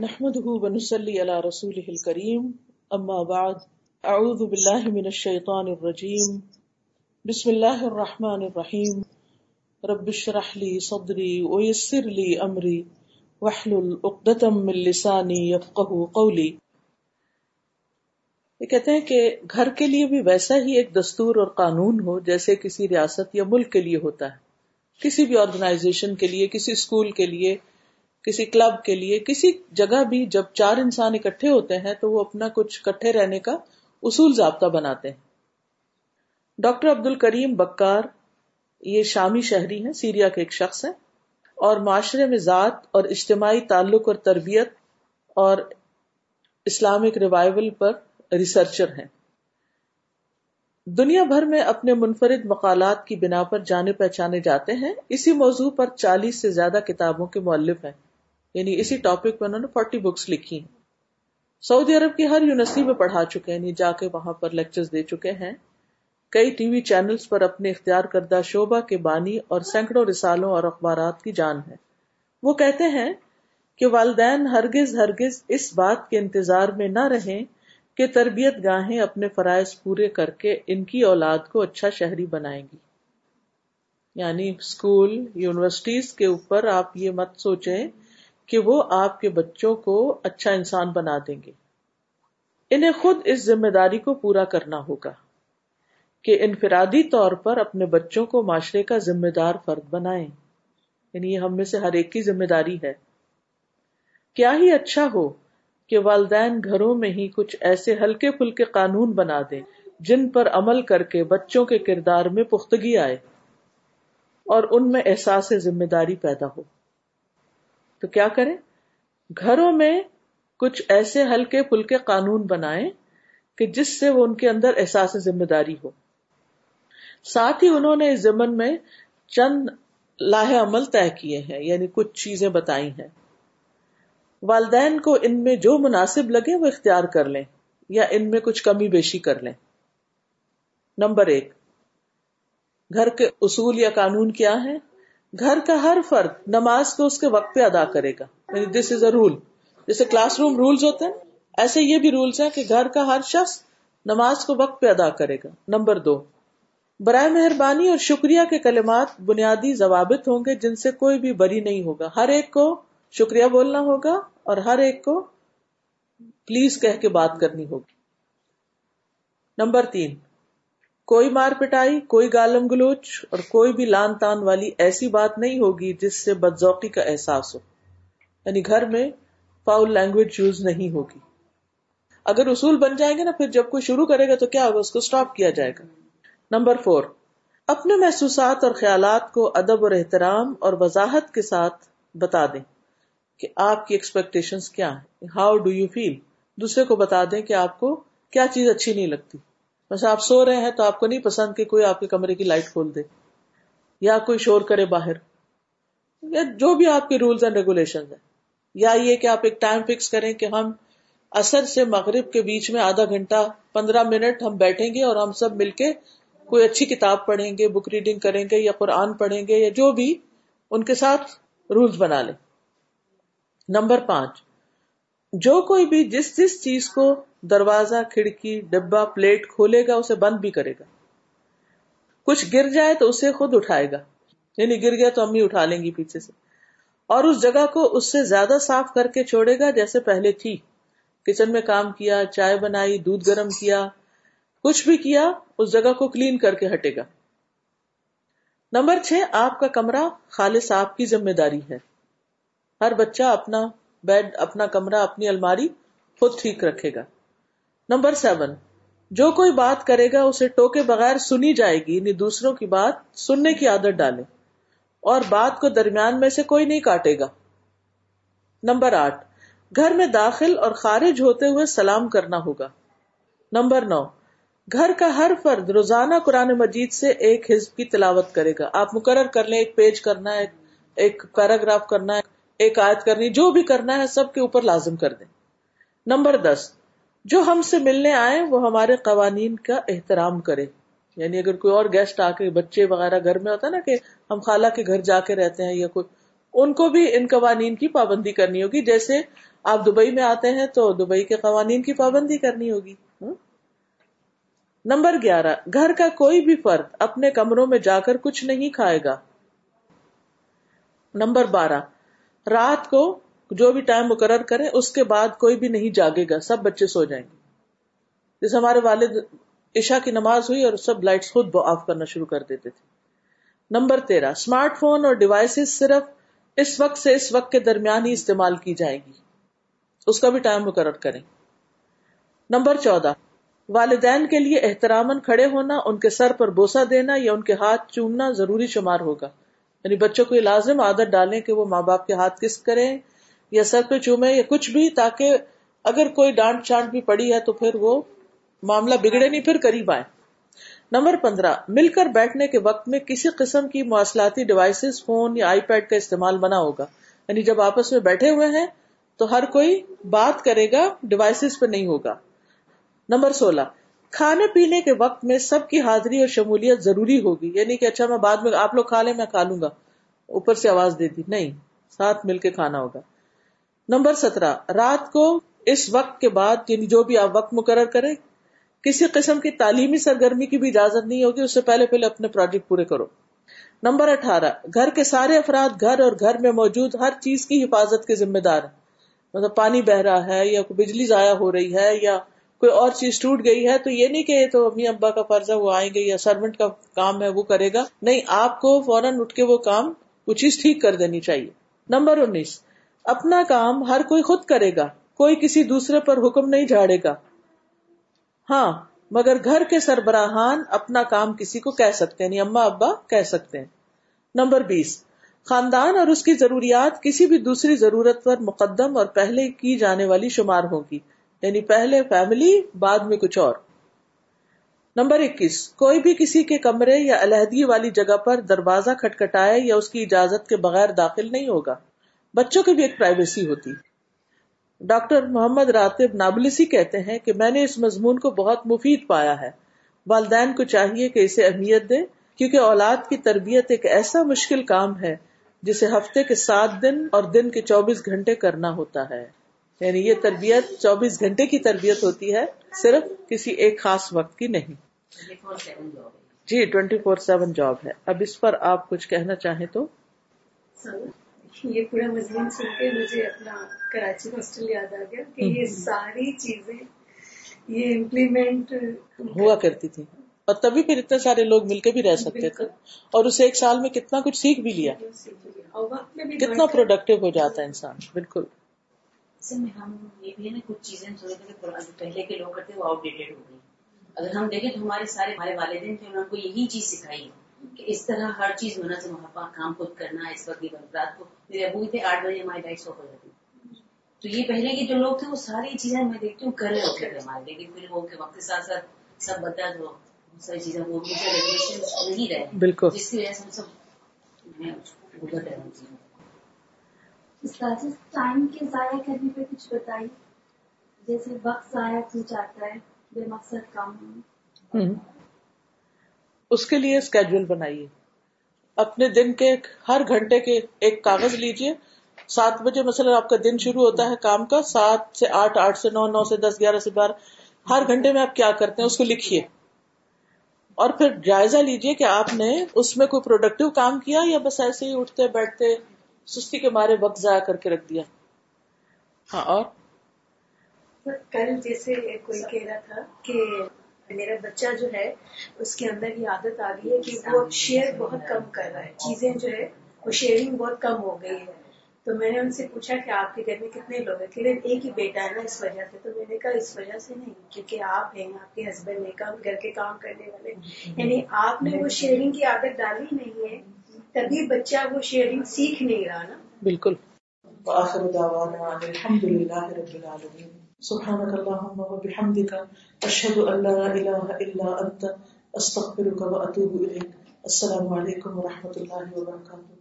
نحمده ونسلي على رسوله الكريم. اما بعد اعوذ بالله من الشيطان الرجيم. بسم الله الرحمن الرحيم. رب اشرح لي صدري ويسر لي امري واحلل عقدة من لساني يفقهوا قولي. یہ کہتے ہیں کہ گھر کے لیے بھی ویسا ہی ایک دستور اور قانون ہو، جیسے کسی ریاست یا ملک کے لیے ہوتا ہے. کسی بھی آرگنائزیشن کے لیے، کسی اسکول کے لیے کسی کلب کے لیے، کسی جگہ بھی جب چار انسان اکٹھے ہوتے ہیں تو وہ اپنا کچھ کٹھے رہنے کا اصول ضابطہ بناتے ہیں۔ ڈاکٹر عبد الکریم بکار، یہ شامی شہری ہیں، سیریا کے ایک شخص ہیں اور معاشرے میں ذات اور اجتماعی تعلق اور تربیت اور اسلامک ریوائول پر ریسرچر ہیں۔ دنیا بھر میں اپنے منفرد مقالات کی بنا پر جانے پہچانے جاتے ہیں۔ اسی موضوع پر چالیس سے زیادہ کتابوں کے مؤلف ہیں۔ یعنی اسی ٹاپک پہ انہوں نے فورٹی بکس لکھی ہیں۔ سعودی عرب کی ہر یونیورسٹی میں پڑھا چکے ہیں یعنی جا کے وہاں پر لیکچر دے چکے ہیں۔ کئی ٹی وی چینلز پر اپنے اختیار کردہ شعبہ کے بانی اور سینکڑوں رسالوں اور اخبارات کی جان ہے۔ وہ کہتے ہیں کہ والدین ہرگز ہرگز اس بات کے انتظار میں نہ رہیں کہ تربیت گاہیں اپنے فرائض پورے کر کے ان کی اولاد کو اچھا شہری بنائیں گی۔ یعنی اسکول، یونیورسٹیز کے اوپر آپ یہ مت سوچیں کہ وہ آپ کے بچوں کو اچھا انسان بنا دیں گے۔ انہیں خود اس ذمہ داری کو پورا کرنا ہوگا کہ انفرادی طور پر اپنے بچوں کو معاشرے کا ذمہ دار فرد بنائیں۔ یعنی یہ ہم میں سے ہر ایک کی ذمہ داری ہے۔ کیا ہی اچھا ہو کہ والدین گھروں میں ہی کچھ ایسے ہلکے پھلکے قانون بنا دیں جن پر عمل کر کے بچوں کے کردار میں پختگی آئے اور ان میں احساس ذمہ داری پیدا ہو۔ تو کیا کریں؟ گھروں میں کچھ ایسے ہلکے پھلکے قانون بنائیں کہ جس سے وہ ان کے اندر احساس ذمہ داری ہو۔ ساتھ ہی انہوں نے اس ضمن میں چند لاہ عمل طے کیے ہیں یعنی کچھ چیزیں بتائی ہیں۔ والدین کو ان میں جو مناسب لگے وہ اختیار کر لیں یا ان میں کچھ کمی بیشی کر لیں۔ نمبر ایک، گھر کے اصول یا قانون کیا ہے گھر کا ہر فرد نماز کو اس کے وقت پہ ادا کرے گا۔ یعنی دس از اے رول جیسے کلاس روم رولز ہوتے ہیں، ایسے یہ بھی رولز ہیں کہ گھر کا ہر شخص نماز کو وقت پہ ادا کرے گا۔ نمبر دو، برائے مہربانی اور شکریہ کے کلمات بنیادی ضوابط ہوں گے جن سے کوئی بھی بری نہیں ہوگا۔ ہر ایک کو شکریہ بولنا ہوگا اور ہر ایک کو پلیز کہہ کے بات کرنی ہوگی۔ نمبر تین کوئی مار پٹائی، کوئی گالم گلوچ اور کوئی بھی لان تان والی ایسی بات نہیں ہوگی جس سے بدذوقی کا احساس ہو۔ یعنی گھر میں فاؤل لینگویج یوز نہیں ہوگی۔ اگر اصول بن جائیں گے نا، پھر جب کوئی شروع کرے گا تو کیا ہوگا؟ اس کو اسٹاپ کیا جائے گا۔ نمبر فور اپنے محسوسات اور خیالات کو ادب اور احترام اور وضاحت کے ساتھ بتا دیں کہ آپ کی ایکسپیکٹیشن کیا ہے ہاؤ ڈو یو فیل دوسرے کو بتا دیں کہ آپ کو کیا چیز اچھی نہیں لگتی۔ بس آپ سو رہے ہیں تو آپ کو نہیں پسند کہ کوئی آپ کے کمرے کی لائٹ کھول دے یا کوئی شور کرے باہر یا جو بھی آپ کے رولس اینڈ ریگولیشن ہیں یا یہ کہ آپ ایک ٹائم فکس کریں کہ ہم اثر سے مغرب کے بیچ میں آدھا گھنٹہ پندرہ منٹ ہم بیٹھیں گے اور ہم سب مل کے کوئی اچھی کتاب پڑھیں گے بک ریڈنگ کریں گے یا قرآن پڑھیں گے یا جو بھی ان کے ساتھ رولس بنا لیں۔ نمبر پانچ جو کوئی بھی جس جس چیز کو دروازہ، کھڑکی ڈبا پلیٹ کھولے گا، اسے بند بھی کرے گا۔ کچھ گر جائے تو اسے خود اٹھائے گا۔ یعنی گر گیا تو امی اٹھا لیں گی پیچھے سے۔ اور اس جگہ کو اس سے زیادہ صاف کر کے چھوڑے گا جیسے پہلے تھی۔ کچن میں کام کیا، چائے بنائی، دودھ گرم کیا، کچھ بھی کیا، اس جگہ کو کلین کر کے ہٹے گا۔ نمبر چھ، آپ کا کمرہ خالص آپ کی ذمہ داری ہے۔ ہر بچہ اپنا بیڈ، اپنا کمرہ، اپنی الماری خود ٹھیک رکھے گا۔ نمبر سیون، جو کوئی بات کرے گا، اسے ٹوکے بغیر سنی جائے گی یعنی دوسروں کی بات سننے کی عادت ڈالے۔ اور بات کو درمیان میں سے کوئی نہیں کاٹے گا۔ نمبر آٹھ، گھر میں داخل اور خارج ہوتے ہوئے سلام کرنا ہوگا۔ نمبر نو، گھر کا ہر فرد روزانہ قرآن مجید سے ایک حزب کی تلاوت کرے گا۔ آپ مقرر کر لیں، ایک پیج کرنا ہے، ایک پیراگراف کرنا ہے۔ ایک آیت کرنی، جو بھی کرنا ہے سب کے اوپر لازم کر دیں۔ نمبر دس، جو ہم سے ملنے آئے وہ ہمارے قوانین کا احترام کرے یعنی اگر کوئی اور گیسٹ آ کے بچے وغیرہ گھر میں ہوتا ہے نا کہ ہم خالہ کے گھر جا کے رہتے ہیں یا کوئی، ان کو بھی ان قوانین کی پابندی کرنی ہوگی۔ جیسے آپ دبئی میں آتے ہیں تو دبئی کے قوانین کی پابندی کرنی ہوگی۔ نمبر گیارہ، گھر کا کوئی بھی فرد اپنے کمروں میں جا کر کچھ نہیں کھائے گا۔ نمبر بارہ رات کو جو بھی ٹائم مقرر کرے، اس کے بعد کوئی بھی نہیں جاگے گا، سب بچے سو جائیں گے۔ جیسے ہمارے والد عشا کی نماز ہوئی اور سب لائٹس خود آف کرنا شروع کر دیتے تھے۔ نمبر تیرہ اسمارٹ فون اور ڈیوائسز صرف اس وقت سے اس وقت کے درمیان ہی استعمال کی جائے گی۔ اس کا بھی ٹائم مقرر کریں۔ نمبر چودہ، والدین کے لیے احترام کھڑے ہونا، ان کے سر پر بوسا دینا یا ان کے ہاتھ چومنا ضروری شمار ہوگا۔ یعنی بچوں کو یہ لازم عادت ڈالیں کہ وہ ماں باپ کے ہاتھ کس کریں یا سر پہ چومے یا کچھ بھی تاکہ اگر کوئی ڈانٹ چانٹ بھی پڑی ہے تو پھر وہ معاملہ بگڑے نہیں، پھر قریب آئے نمبر پندرہ، مل کر بیٹھنے کے وقت میں کسی قسم کی مواصلاتی ڈیوائسز فون یا آئی پیڈ کا استعمال بنا ہوگا۔ یعنی جب آپس میں بیٹھے ہوئے ہیں تو ہر کوئی بات کرے گا ڈیوائسز پہ نہیں ہوگا۔ نمبر سولہ کھانے پینے کے وقت میں سب کی حاضری اور شمولیت ضروری ہوگی۔ یعنی کہ اچھا میں بعد میں آپ لوگ کھا لیں، میں کھا لوں گا۔ اوپر سے آواز دے دی۔ نہیں، ساتھ مل کے کھانا ہوگا۔ نمبر سترہ، رات کو اس وقت کے بعد یعنی جو بھی آپ وقت مقرر کریں، کسی قسم کی تعلیمی سرگرمی کی بھی اجازت نہیں ہوگی، اس سے پہلے پہلے اپنے پروجیکٹ پورے کرو۔ نمبر اٹھارہ، گھر کے سارے افراد گھر اور گھر میں موجود ہر چیز کی حفاظت کے ذمہ دار۔ ہیں مطلب پانی بہ رہا ہے یا بجلی ضائع ہو رہی ہے یا کوئی اور چیز ٹوٹ گئی ہے تو یہ نہیں کہ تو امی ابا کا فرض ہے، وہ آئیں گے یا سروینٹ کا کام ہے، وہ کرے گا۔ نہیں، آپ کو فوراً اٹھ کے وہ کام، وہ چیز ٹھیک کر دینی چاہیے۔ نمبر انیس، اپنا کام ہر کوئی خود کرے گا، کوئی کسی دوسرے پر حکم نہیں جھاڑے گا۔ ہاں مگر گھر کے سربراہان اپنا کام کسی کو کہہ سکتے ہیں یعنی اما ابا کہہ سکتے ہیں۔ نمبر بیس، خاندان اور اس کی ضروریات کسی بھی دوسری ضرورت پر مقدم اور پہلے کی جانے والی شمار ہوگی یعنی پہلے فیملی بعد میں کچھ اور. نمبر اکیس. کوئی بھی کسی کے کمرے یا علیحدگی والی جگہ پر دروازہ کھٹکھٹائے یا اس کی اجازت کے بغیر داخل نہیں ہوگا. بچوں کی بھی ایک پرائیویسی ہوتی. ڈاکٹر محمد راتب نابلسی کہتے ہیں کہ میں نے اس مضمون کو بہت مفید پایا ہے. والدین کو چاہیے کہ اسے اہمیت دے کیونکہ اولاد کی تربیت ایک ایسا مشکل کام ہے جسے ہفتے کے سات دن اور دن کے چوبیس گھنٹے کرنا ہوتا ہے. یعنی یہ تربیت چوبیس گھنٹے کی تربیت ہوتی ہے صرف کسی ایک خاص وقت کی نہیں۔ جی ٹوینٹی فور سیون جاب ہے۔ اب اس پر آپ کچھ کہنا چاہیں تو؟ یہ پورا مضمون سن کے مجھے اپنا کراچی ہاسٹل یاد آ گیا کہ یہ ساری چیزیں یہ امپلیمنٹ ہوا کرتی تھی اور تبھی پھر اتنے سارے لوگ مل کے بھی رہ سکتے تھے۔ اور اسے ایک سال میں کتنا کچھ سیکھ بھی لیا۔ کتنا پروڈکٹیو ہو جاتا ہے انسان۔ بالکل۔ میں ہم یہ بھی ہے نا کچھ چیزیں پہلے کے لوگ کرتے وہ آؤٹ ڈیٹڈ ہو گئی اگر ہم دیکھیں تو ہمارے سارے ہمارے والدین تھے انہوں نے کو یہی چیز سکھائی کہ اس طرح ہر چیز ہونا سے وہاں کام خود کرنا اس وقت رات کو۔ میرے ابو تھے آٹھ بجے ہماری ڈائٹ سو ہو جاتی۔ تو یہ پہلے کے جو لوگ تھے وہ ساری چیزیں میں دیکھتی ہوں کر رہے ہوتے تھے ہمارے لیکن پھر وہ وقت کے ساتھ ساتھ سب بتا دو ساری چیزیں وہ نہیں رہے۔ بالکل۔ جس کی وجہ سے ہم سب ہیں ٹائم کے ضائع کرنے پہ کچھ بتائیے۔ جیسے وقت ضائع ہو جاتا ہے، بے مقصد کام۔ اس کے لیے اسکیڈول بنائیے۔ اپنے دن کے ہر گھنٹے کے ایک کاغذ لیجیے۔ سات بجے مثلا آپ کا دن شروع ہوتا ہے کام کا، سات سے آٹھ آٹھ سے نو نو سے دس، گیارہ سے بارہ۔ ہر گھنٹے میں آپ کیا کرتے ہیں؟ اس کو لکھیے۔ اور پھر جائزہ لیجیے کہ آپ نے اس میں کوئی پروڈکٹیو کام کیا یا بس ایسے ہی اٹھتے، بیٹھتے سستی کے مارے وقت ضائع کر کے رکھ دیا۔ ہاں اور؟ کل جیسے کوئی کہہ رہا تھا کہ میرا بچہ جو ہے، اس کے اندر یہ عادت آ گئی ہے کہ وہ شیئر بہت کم کر رہا ہے۔ چیزیں جو ہے، وہ شیئرنگ بہت کم ہو گئی ہے۔ تو میں نے ان سے پوچھا کہ آپ کے گھر میں کتنے لوگ ہیں؟ کہ ایک ہی بیٹا ہے نا اس وجہ سے۔ تو میں نے کہا، اس وجہ سے نہیں، کیونکہ آپ ہیں، آپ کے ہسبینڈ نے کام گھر کے کام کرنے والے۔ یعنی آپ نے وہ شیئرنگ کی عادت ڈالی نہیں ہے۔ تبھی بچہ وہ شیئرنگ سیکھ نہیں رہا نا۔ بالکل۔ وآخر دعوانا الحمد لله رب العالمين سبحانك اللهم وبحمدك أشهد أن لا إله إلا أنت أستغفرك وأتوب إليك السلام عليكم ورحمة الله وبركاته